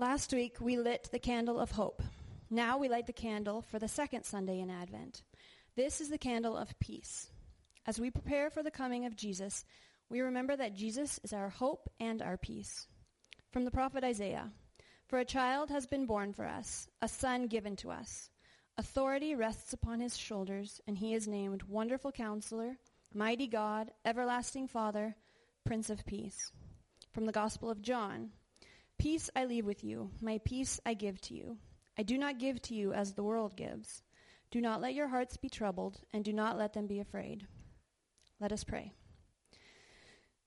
Last week we lit the candle of hope. Now we light the candle for the second Sunday in Advent. This is the candle of peace. As we prepare for the coming of Jesus, we remember that Jesus is our hope and our peace. From the prophet Isaiah, For a child has been born for us, a son given to us. Authority rests upon his shoulders, and he is named Wonderful Counselor, Mighty God, Everlasting Father, Prince of Peace. From the Gospel of John, Peace I leave with you, my peace I give to you. I do not give to you as the world gives. Do not let your hearts be troubled, and do not let them be afraid. Let us pray.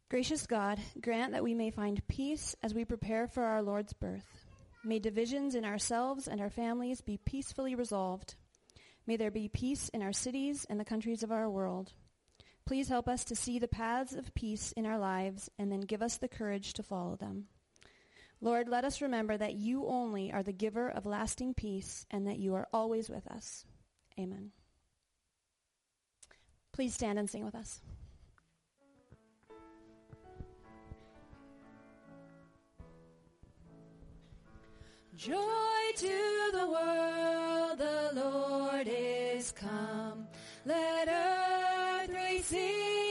Gracious God, grant that we may find peace as we prepare for our Lord's birth. May divisions in ourselves and our families be peacefully resolved. May there be peace in our cities and the countries of our world. Please help us to see the paths of peace in our lives and then give us the courage to follow them. Lord, let us remember that you only are the giver of lasting peace and that you are always with us. Amen. Please stand and sing with us. Joy to the world, the Lord is come. Let earth receive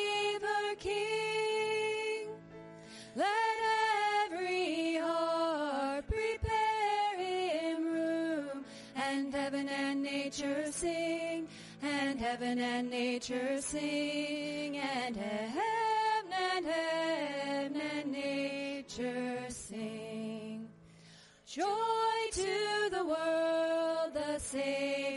heaven and nature sing, and heaven and heaven and nature sing. Joy to the world, the Savior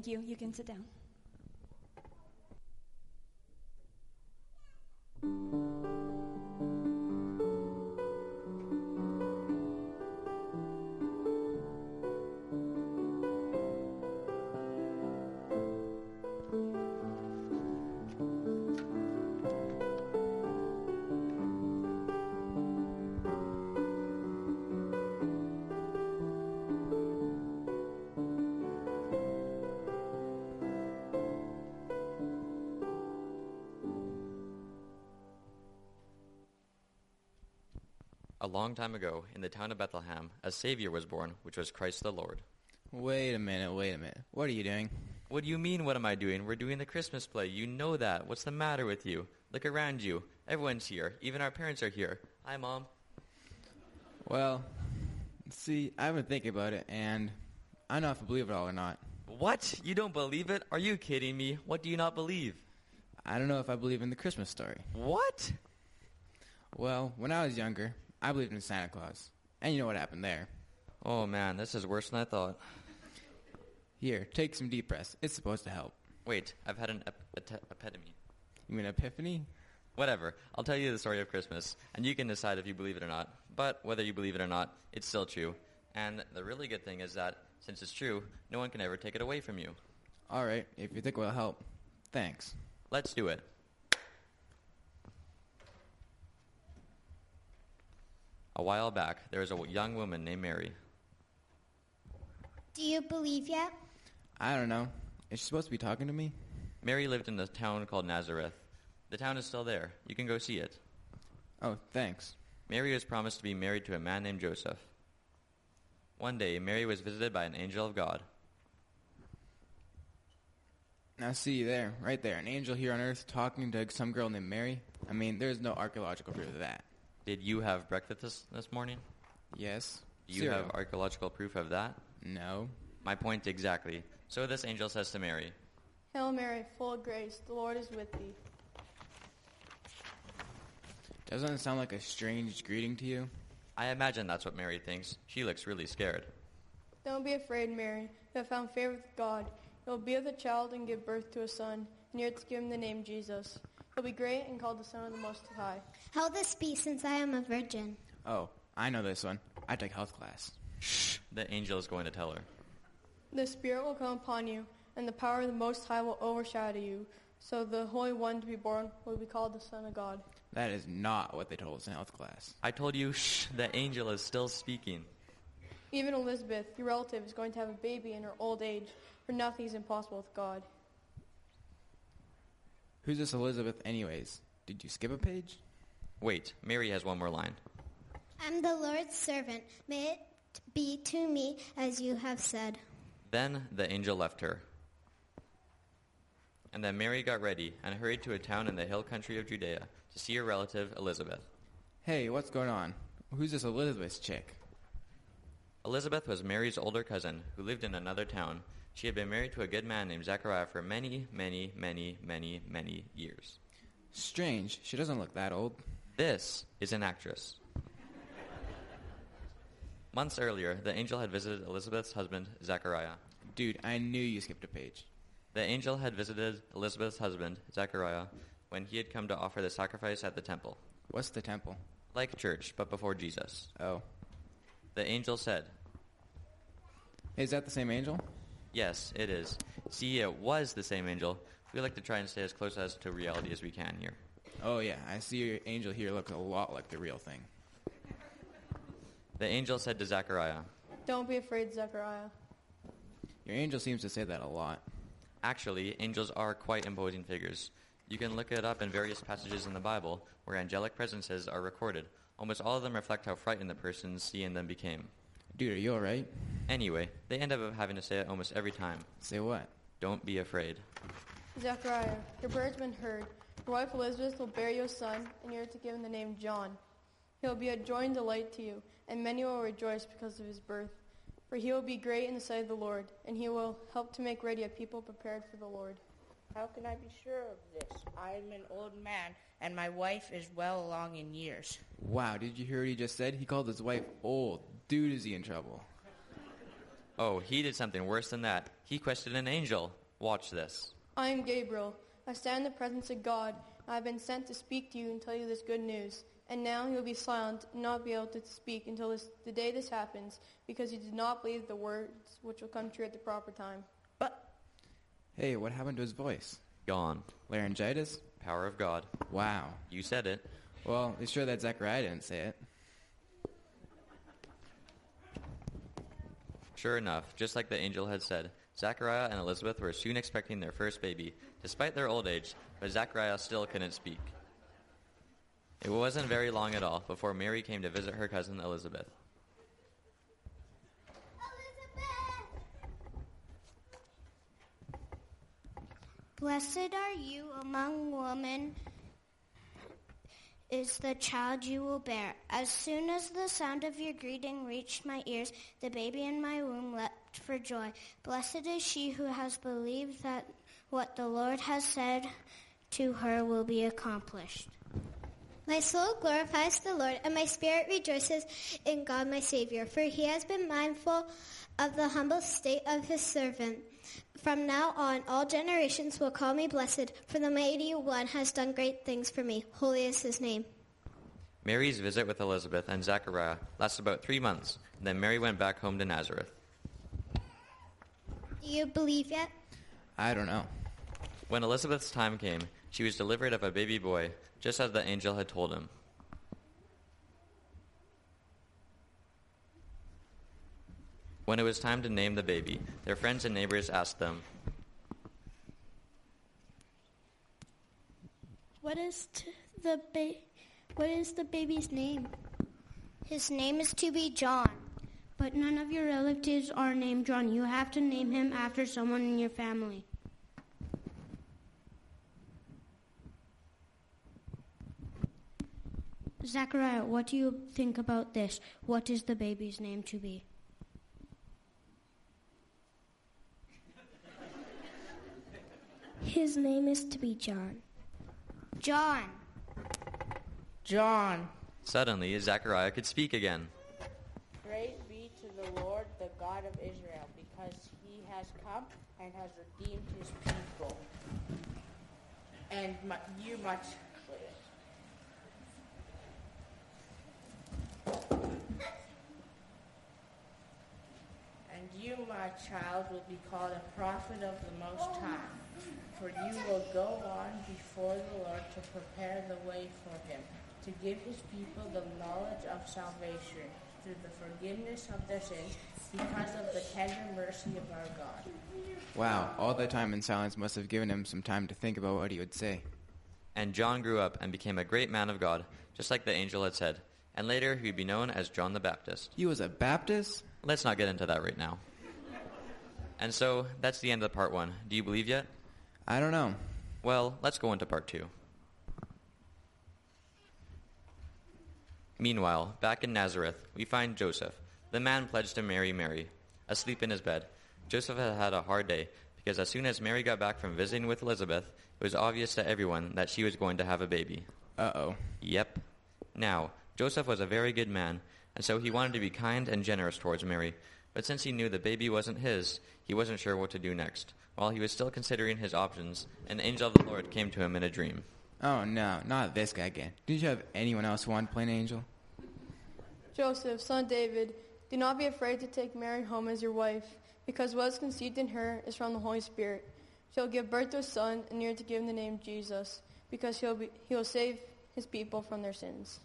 Thank you. You can sit down. Long time ago, in the town of Bethlehem, a Savior was born, which was Christ the Lord. Wait a minute, wait a minute. What are you doing? What do you mean, what am I doing? We're doing the Christmas play. You know that. What's the matter with you? Look around you. Everyone's here. Even our parents are here. Hi, Mom. Well, see, I've been thinking about it, and I don't know if I believe it all or not. What? You don't believe it? Are you kidding me? What do you not believe? I don't know if I believe in the Christmas story. What? Well, when I was younger, I believed in Santa Claus. And you know what happened there. Oh, man, this is worse than I thought. Here, take some deep breaths. It's supposed to help. Wait, I've had an ep- ep- epitome. You mean epiphany? Whatever. I'll tell you the story of Christmas, and you can decide if you believe it or not. But whether you believe it or not, it's still true. And the really good thing is that, since it's true, no one can ever take it away from you. All right, if you think it will help. Thanks. Let's do it. A while back, there was a young woman named Mary. Do you believe yet? I don't know. Is she supposed to be talking to me? Mary lived in a town called Nazareth. The town is still there. You can go see it. Oh, thanks. Mary was promised to be married to a man named Joseph. One day, Mary was visited by an angel of God. Now see there, right there, an angel here on earth talking to some girl named Mary. I mean, there's no archaeological proof of that. Did you have breakfast this, this morning? Yes. Do you Zero. have archaeological proof of that? No. My point exactly. So this angel says to Mary, Hail Mary, full of grace, the Lord is with thee. Doesn't it sound like a strange greeting to you? I imagine that's what Mary thinks. She looks really scared. Don't be afraid, Mary. You have found favor with God. You will be with a child and give birth to a son, and you are to give him the name Jesus. He'll be great and called the Son of the Most High. How will this be since I am a virgin? Oh, I know this one. I took health class. Shh, the angel is going to tell her. The Spirit will come upon you, and the power of the Most High will overshadow you. So the Holy One to be born will be called the Son of God. That is not what they told us in health class. I told you, shh, the angel is still speaking. Even Elizabeth, your relative, is going to have a baby in her old age, for nothing is impossible with God. Who's this Elizabeth, anyways? Did you skip a page? Wait, Mary has one more line. I'm the Lord's servant. May it be to me as you have said. Then the angel left her. And then Mary got ready and hurried to a town in the hill country of Judea to see her relative Elizabeth. Hey, what's going on? Who's this Elizabeth's chick? Elizabeth was Mary's older cousin who lived in another town. She had been married to a good man named Zechariah for many, many, many, many, many years. Strange. She doesn't look that old. This is an actress. Months earlier, the angel had visited Elizabeth's husband, Zechariah. Dude, I knew you skipped a page. The angel had visited Elizabeth's husband, Zechariah, when he had come to offer the sacrifice at the temple. What's the temple? Like church, but before Jesus. Oh. The angel said, Is that the same angel? Yes, it is. See, it was the same angel. We like to try and stay as close as to reality as we can here. Oh, yeah. I see your angel here looks a lot like the real thing. The angel said to Zechariah, Don't be afraid, Zechariah. Your angel seems to say that a lot. Actually, angels are quite imposing figures. You can look it up in various passages in the Bible where angelic presences are recorded. Almost all of them reflect how frightened the person seeing them became. Dude, are you alright? Anyway, they end up having to say it almost every time. Say what? Don't be afraid. Zechariah, your prayer has been heard. Your wife Elizabeth will bear your son, and you are to give him the name John. He will be a joy and delight to you, and many will rejoice because of his birth. For he will be great in the sight of the Lord, and he will help to make ready a people prepared for the Lord. How can I be sure of this? I am an old man, and my wife is well along in years. Wow, did you hear what he just said? He called his wife old. Dude, is he in trouble? Oh, he did something worse than that. He questioned an angel. Watch this. I am Gabriel. I stand in the presence of God. I have been sent to speak to you and tell you this good news. And now you will be silent and not be able to speak until this, the day this happens, because you did not believe the words which will come true at the proper time. Hey, what happened to his voice? Gone. Laryngitis? Power of God. Wow. You said it. Well, it's sure that Zechariah didn't say it. Sure enough, just like the angel had said, Zachariah and Elizabeth were soon expecting their first baby, despite their old age, but Zachariah still couldn't speak. It wasn't very long at all before Mary came to visit her cousin Elizabeth. Blessed are you among women is the child you will bear. As soon as the sound of your greeting reached my ears, the baby in my womb leapt for joy. Blessed is she who has believed that what the Lord has said to her will be accomplished. My soul glorifies the Lord, and my spirit rejoices in God my Savior, for he has been mindful of the humble state of his servant. From now on, all generations will call me blessed, for the mighty one has done great things for me. Holy is his name. Mary's visit with Elizabeth and Zachariah lasted about three months, then Mary went back home to Nazareth. Do you believe yet? I don't know. When Elizabeth's time came, she was delivered of a baby boy, just as the angel had told him. When it was time to name the baby, their friends and neighbors asked them, What is t- the ba- What is the baby's name? His name is to be John. But none of your relatives are named John. You have to name him after someone in your family. Zachariah, what do you think about this? What is the baby's name to be? His name is to be John. John. John. Suddenly, Zechariah could speak again. Praise be to the Lord, the God of Israel, because he has come and has redeemed his people. And mu- you much. And you, my child, will be called a prophet of the Most High, for you will go on before the Lord to prepare the way for him, to give his people the knowledge of salvation through the forgiveness of their sins because of the tender mercy of our God. Wow, all that time in silence must have given him some time to think about what he would say. And John grew up and became a great man of God, just like the angel had said. And later he would be known as John the Baptist. He was a Baptist? Let's not get into that right now. And so, that's the end of part one. Do you believe yet? I don't know. Well, let's go into part two. Meanwhile, back in Nazareth, we find Joseph, the man pledged to marry Mary, asleep in his bed. Joseph had had a hard day because as soon as Mary got back from visiting with Elizabeth, it was obvious to everyone that she was going to have a baby. Uh-oh. Yep. Now, Joseph was a very good man, and so he wanted to be kind and generous towards Mary. But since he knew the baby wasn't his, he wasn't sure what to do next. While he was still considering his options, an angel of the Lord came to him in a dream. Oh, no, not this guy again. Did you have anyone else who wanted to play an angel? Joseph, son David, do not be afraid to take Mary home as your wife, because what is conceived in her is from the Holy Spirit. She'll give birth to a son, and you're to give him the name Jesus, because he'll, be, he'll save his people from their sins.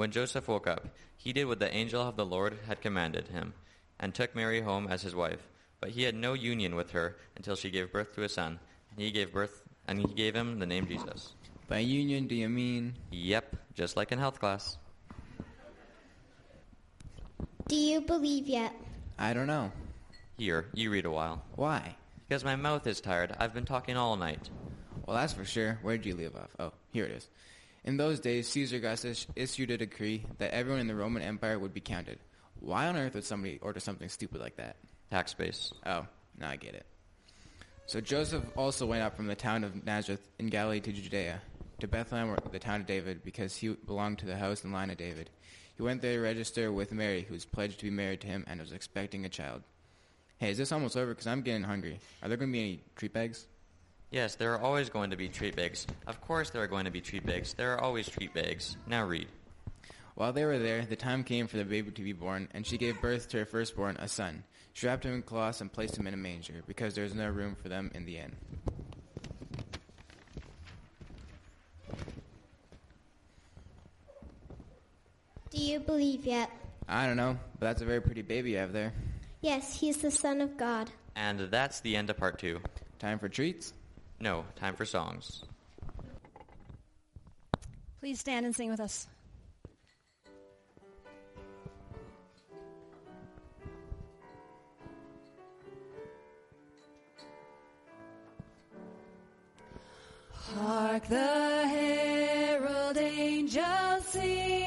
When Joseph woke up, he did what the angel of the Lord had commanded him, and took Mary home as his wife. But he had no union with her until she gave birth to a son, and he gave birth and he gave him the name Jesus. By union, do you mean? Yep, just like in health class. Do you believe yet? I don't know. Here, you read a while. Why? Because my mouth is tired. I've been talking all night. Well, that's for sure. Where'd you leave off? Oh, here it is. In those days, Caesar Augustus issued a decree that everyone in the Roman Empire would be counted. Why on earth would somebody order something stupid like that? Tax base. Oh, now I get it. So Joseph also went up from the town of Nazareth in Galilee to Judea, to Bethlehem, the town of David, because he belonged to the house and line of David. He went there to register with Mary, who was pledged to be married to him and was expecting a child. Hey, is this almost over? Because I'm getting hungry. Are there going to be any treat bags? Yes, there are always going to be treat bags. Of course there are going to be treat bags. There are always treat bags. Now read. While they were there, the time came for the baby to be born, and she gave birth to her firstborn, a son. She wrapped him in cloths and placed him in a manger, because there was no room for them in the inn. Do you believe yet? I don't know, but that's a very pretty baby you have there. Yes, he is the Son of God. And that's the end of part two. Time for treats? No, time for songs. Please stand and sing with us. Hark the herald angels sing,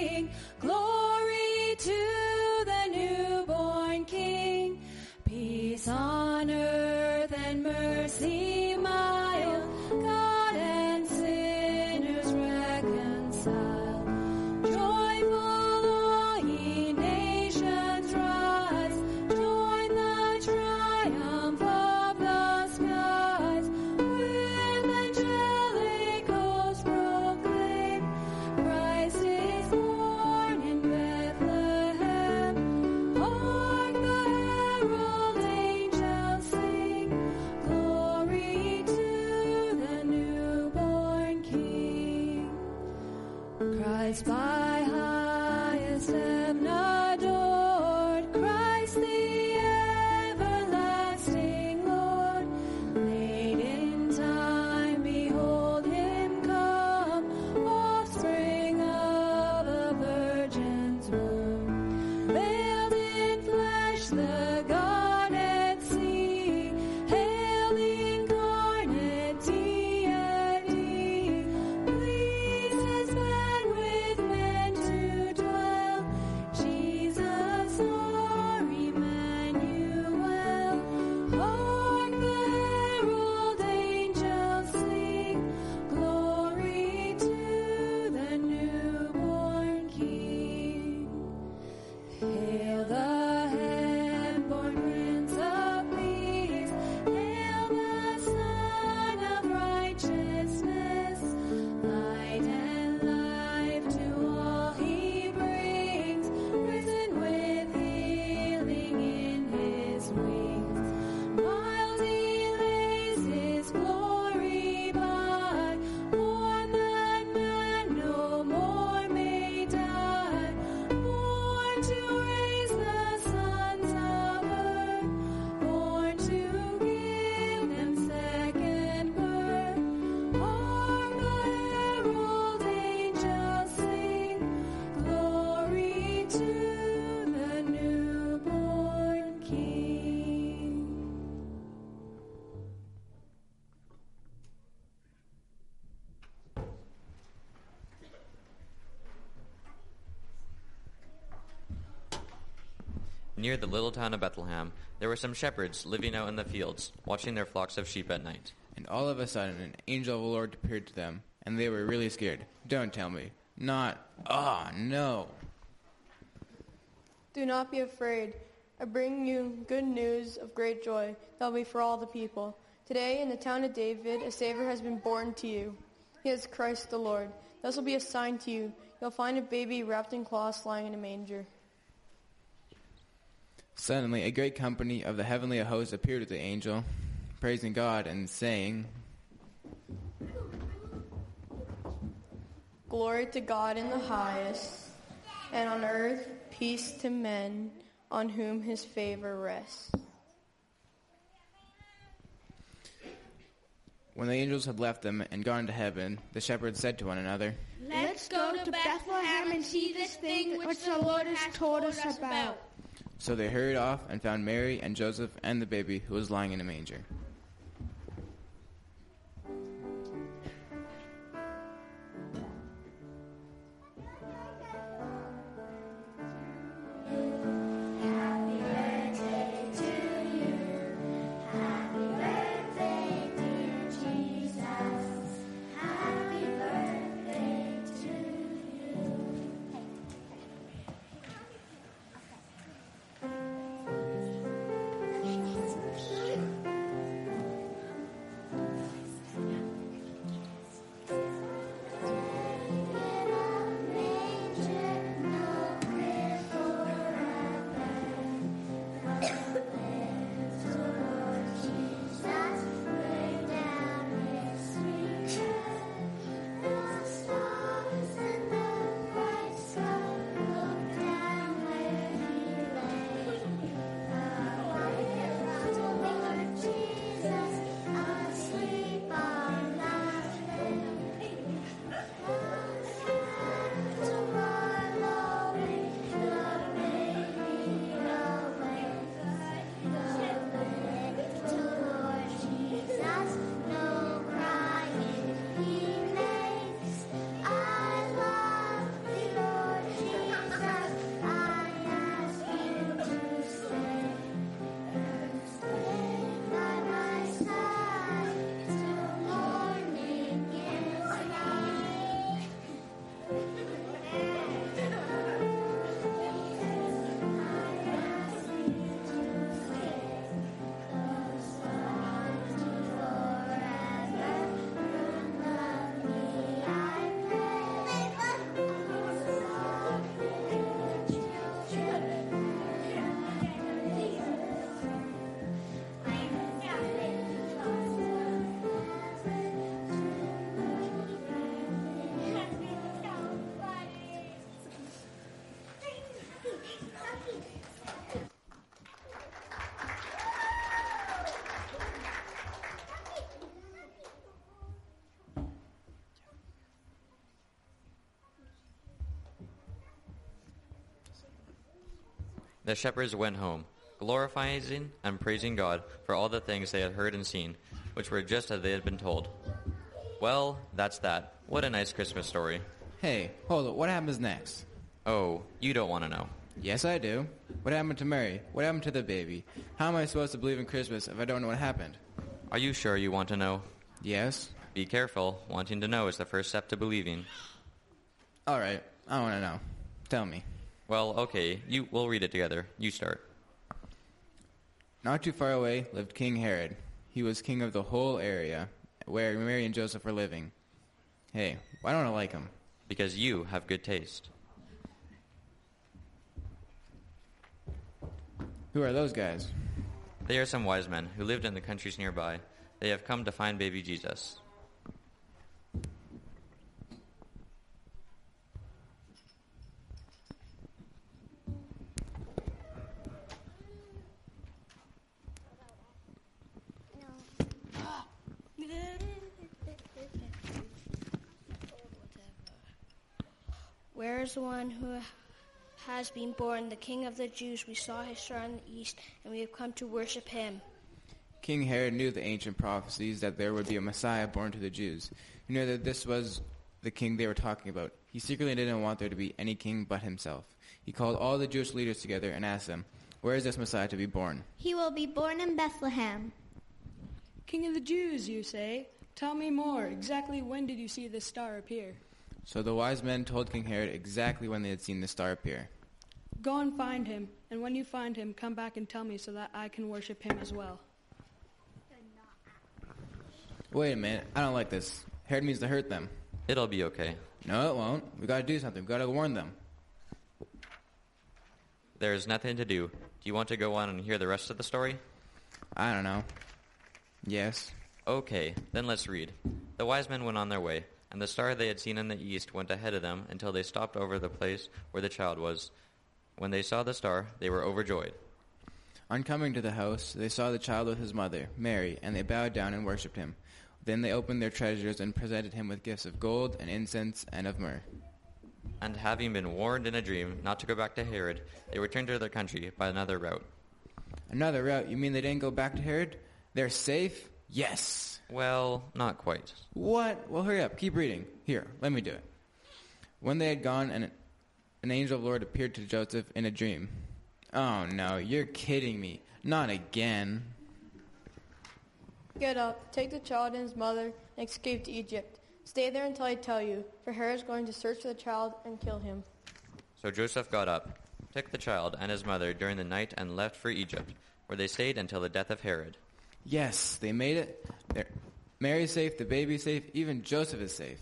By near the little town of Bethlehem, there were some shepherds living out in the fields, watching their flocks of sheep at night. And all of a sudden, an angel of the Lord appeared to them, and they were really scared. Don't tell me. Not, ah, no. Do not be afraid. I bring you good news of great joy that will be for all the people. Today, in the town of David, a Savior has been born to you. He is Christ the Lord. This will be a sign to you. You'll find a baby wrapped in cloths lying in a manger. Suddenly, a great company of the heavenly host appeared to the angel, praising God and saying, Glory to God in the highest, and on earth peace to men on whom his favor rests. When the angels had left them and gone to heaven, the shepherds said to one another, Let's go to Bethlehem and see this thing which the Lord has told us about. So they hurried off and found Mary and Joseph and the baby who was lying in a manger. The shepherds went home, glorifying and praising God for all the things they had heard and seen, which were just as they had been told. Well, that's that. What a nice Christmas story. Hey, hold it. What happens next? Oh, you don't want to know. Yes, I do. What happened to Mary? What happened to the baby? How am I supposed to believe in Christmas if I don't know what happened? Are you sure you want to know? Yes. Be careful. Wanting to know is the first step to believing. All right. I want to know. Tell me. Well, okay. You we'll read it together. You start. Not too far away lived King Herod. He was king of the whole area where Mary and Joseph were living. Hey, why don't I like him? Because you have good taste. Who are those guys? They are some wise men who lived in the countries nearby. They have come to find baby Jesus. Where is the one who has been born, the King of the Jews? We saw his star in the east, and we have come to worship him. King Herod knew the ancient prophecies that there would be a Messiah born to the Jews. He knew that this was the king they were talking about. He secretly didn't want there to be any king but himself. He called all the Jewish leaders together and asked them, Where is this Messiah to be born? He will be born in Bethlehem. King of the Jews, you say? Tell me more. Exactly when did you see this star appear? So the wise men told King Herod exactly when they had seen the star appear. Go and find him, and when you find him, come back and tell me so that I can worship him as well. Wait a minute. I don't like this. Herod means to hurt them. It'll be okay. No, it won't. We gotta do something. We gotta warn them. There's nothing to do. Do you want to go on and hear the rest of the story? I don't know. Yes. Okay, then let's read. The wise men went on their way, and the star they had seen in the east went ahead of them until they stopped over the place where the child was. When they saw the star, they were overjoyed. On coming to the house, they saw the child with his mother, Mary, and they bowed down and worshipped him. Then they opened their treasures and presented him with gifts of gold and incense and of myrrh. And having been warned in a dream not to go back to Herod, they returned to their country by another route. Another route? You mean they didn't go back to Herod? They're safe? Yes. Well, not quite. What? Well, hurry up. Keep reading. Here, let me do it. When they had gone, an, an angel of the Lord appeared to Joseph in a dream. Oh, no, you're kidding me. Not again. Get up, take the child and his mother, and escape to Egypt. Stay there until I tell you, for Herod is going to search for the child and kill him. So Joseph got up, took the child and his mother during the night, and left for Egypt, where they stayed until the death of Herod. Yes, they made it. They're, Mary's safe, the baby's safe, even Joseph is safe.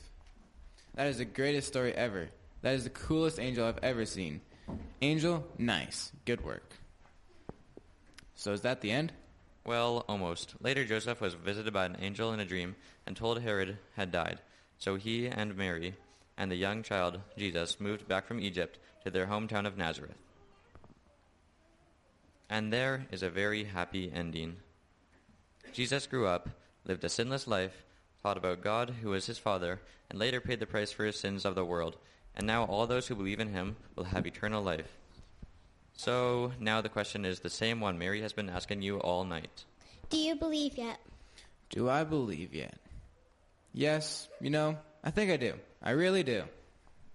That is the greatest story ever. That is the coolest angel I've ever seen. Angel, nice. Good work. So is that the end? Well, almost. Later, Joseph was visited by an angel in a dream and told Herod had died. So he and Mary and the young child, Jesus, moved back from Egypt to their hometown of Nazareth. And there is a very happy ending. Jesus grew up, lived a sinless life, taught about God, who was his Father, and later paid the price for his sins of the world. And now all those who believe in him will have eternal life. So now the question is the same one Mary has been asking you all night. Do you believe yet? Do I believe yet? Yes, you know, I think I do. I really do.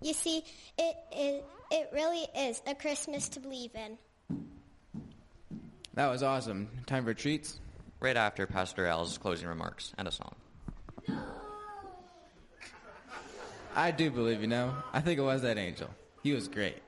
You see, it, it, it really is a Christmas to believe in. That was awesome. Time for treats? Right after Pastor Al's closing remarks and a song. I do believe, you know. I think it was that angel. He was great.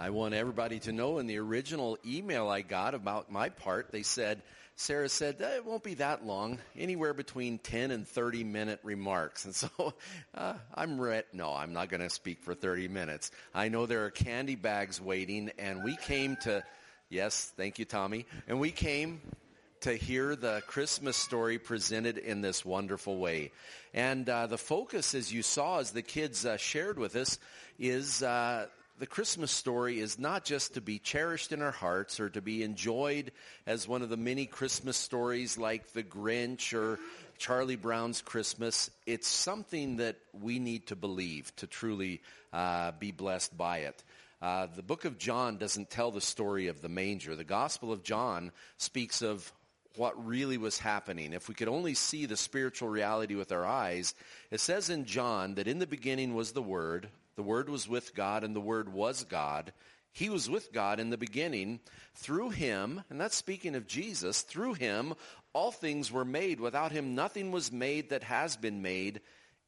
I want everybody to know in the original email I got about my part, they said, Sarah said, it won't be that long, anywhere between 10 and 30 minute remarks. And so uh, I'm re- no, I'm not going to speak for 30 minutes. I know there are candy bags waiting, and we came to, yes, thank you, Tommy, and we came to hear the Christmas story presented in this wonderful way. And uh, the focus, as you saw, as the kids uh, shared with us, is uh, the Christmas story is not just to be cherished in our hearts or to be enjoyed as one of the many Christmas stories like The Grinch or Charlie Brown's Christmas. It's something that we need to believe to truly uh, be blessed by it. Uh, the book of John doesn't tell the story of the manger. The Gospel of John speaks of what really was happening. If we could only see the spiritual reality with our eyes, it says in John that in the beginning was the Word, the Word was with God, and the Word was God. He was with God in the beginning. Through him, and that's speaking of Jesus, through him all things were made. Without him nothing was made that has been made.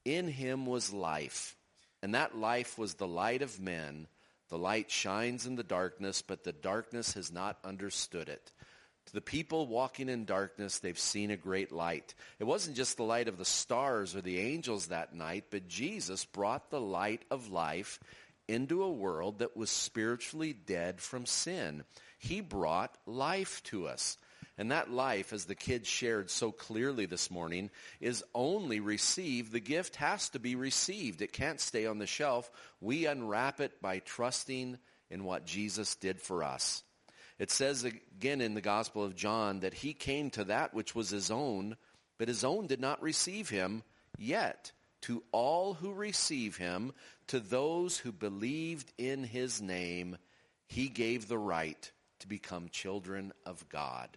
In him was life, and that life was the light of men. The light shines in the darkness, but the darkness has not understood it. To the people walking in darkness, they've seen a great light. It wasn't just the light of the stars or the angels that night, but Jesus brought the light of life into a world that was spiritually dead from sin. He brought life to us. And that life, as the kids shared so clearly this morning, is only received. The gift has to be received. It can't stay on the shelf. We unwrap it by trusting in what Jesus did for us. It says again in the Gospel of John that he came to that which was his own, but his own did not receive him. Yet, to all who receive him, to those who believed in his name, he gave the right to become children of God.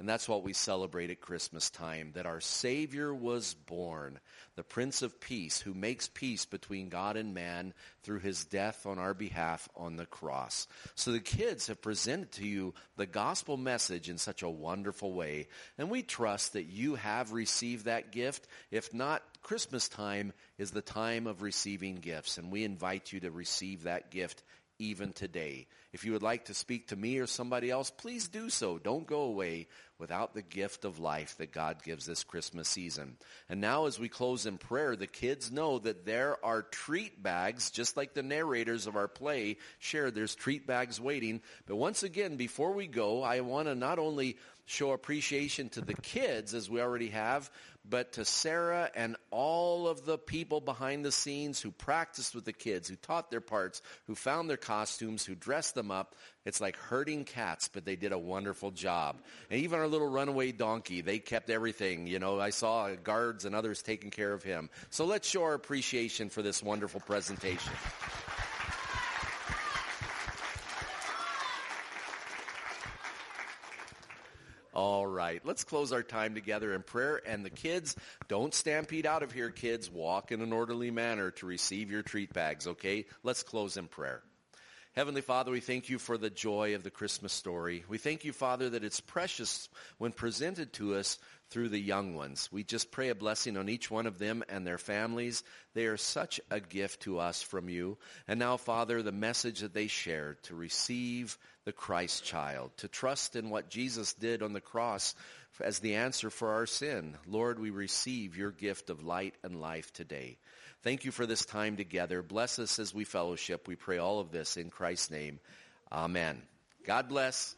And that's what we celebrate at Christmas time, that our Savior was born, the Prince of Peace, who makes peace between God and man through his death on our behalf on the cross. So the kids have presented to you the gospel message in such a wonderful way. And we trust that you have received that gift. If not, Christmas time is the time of receiving gifts. And we invite you to receive that gift even today. If you would like to speak to me or somebody else, please do so. Don't go away without the gift of life that God gives this Christmas season. And now as we close in prayer, the kids know that there are treat bags, just like the narrators of our play shared, there's treat bags waiting. But once again, before we go, I want to not only show appreciation to the kids as we already have, but to Sarah and all of the people behind the scenes who practiced with the kids, who taught their parts, who found their costumes, who dressed them up. It's like herding cats, but they did a wonderful job. And even our little runaway donkey, they kept everything. You know, I saw guards and others taking care of him. So let's show our appreciation for this wonderful presentation. All right, let's close our time together in prayer. And the kids, don't stampede out of here, kids. Walk in an orderly manner to receive your treat bags, okay? Let's close in prayer. Heavenly Father, we thank you for the joy of the Christmas story. We thank you, Father, that it's precious when presented to us through the young ones. We just pray a blessing on each one of them and their families. They are such a gift to us from you. And now, Father, the message that they shared to receive the Christ child, to trust in what Jesus did on the cross as the answer for our sin. Lord, we receive your gift of light and life today. Thank you for this time together. Bless us as we fellowship. We pray all of this in Christ's name. Amen. God bless.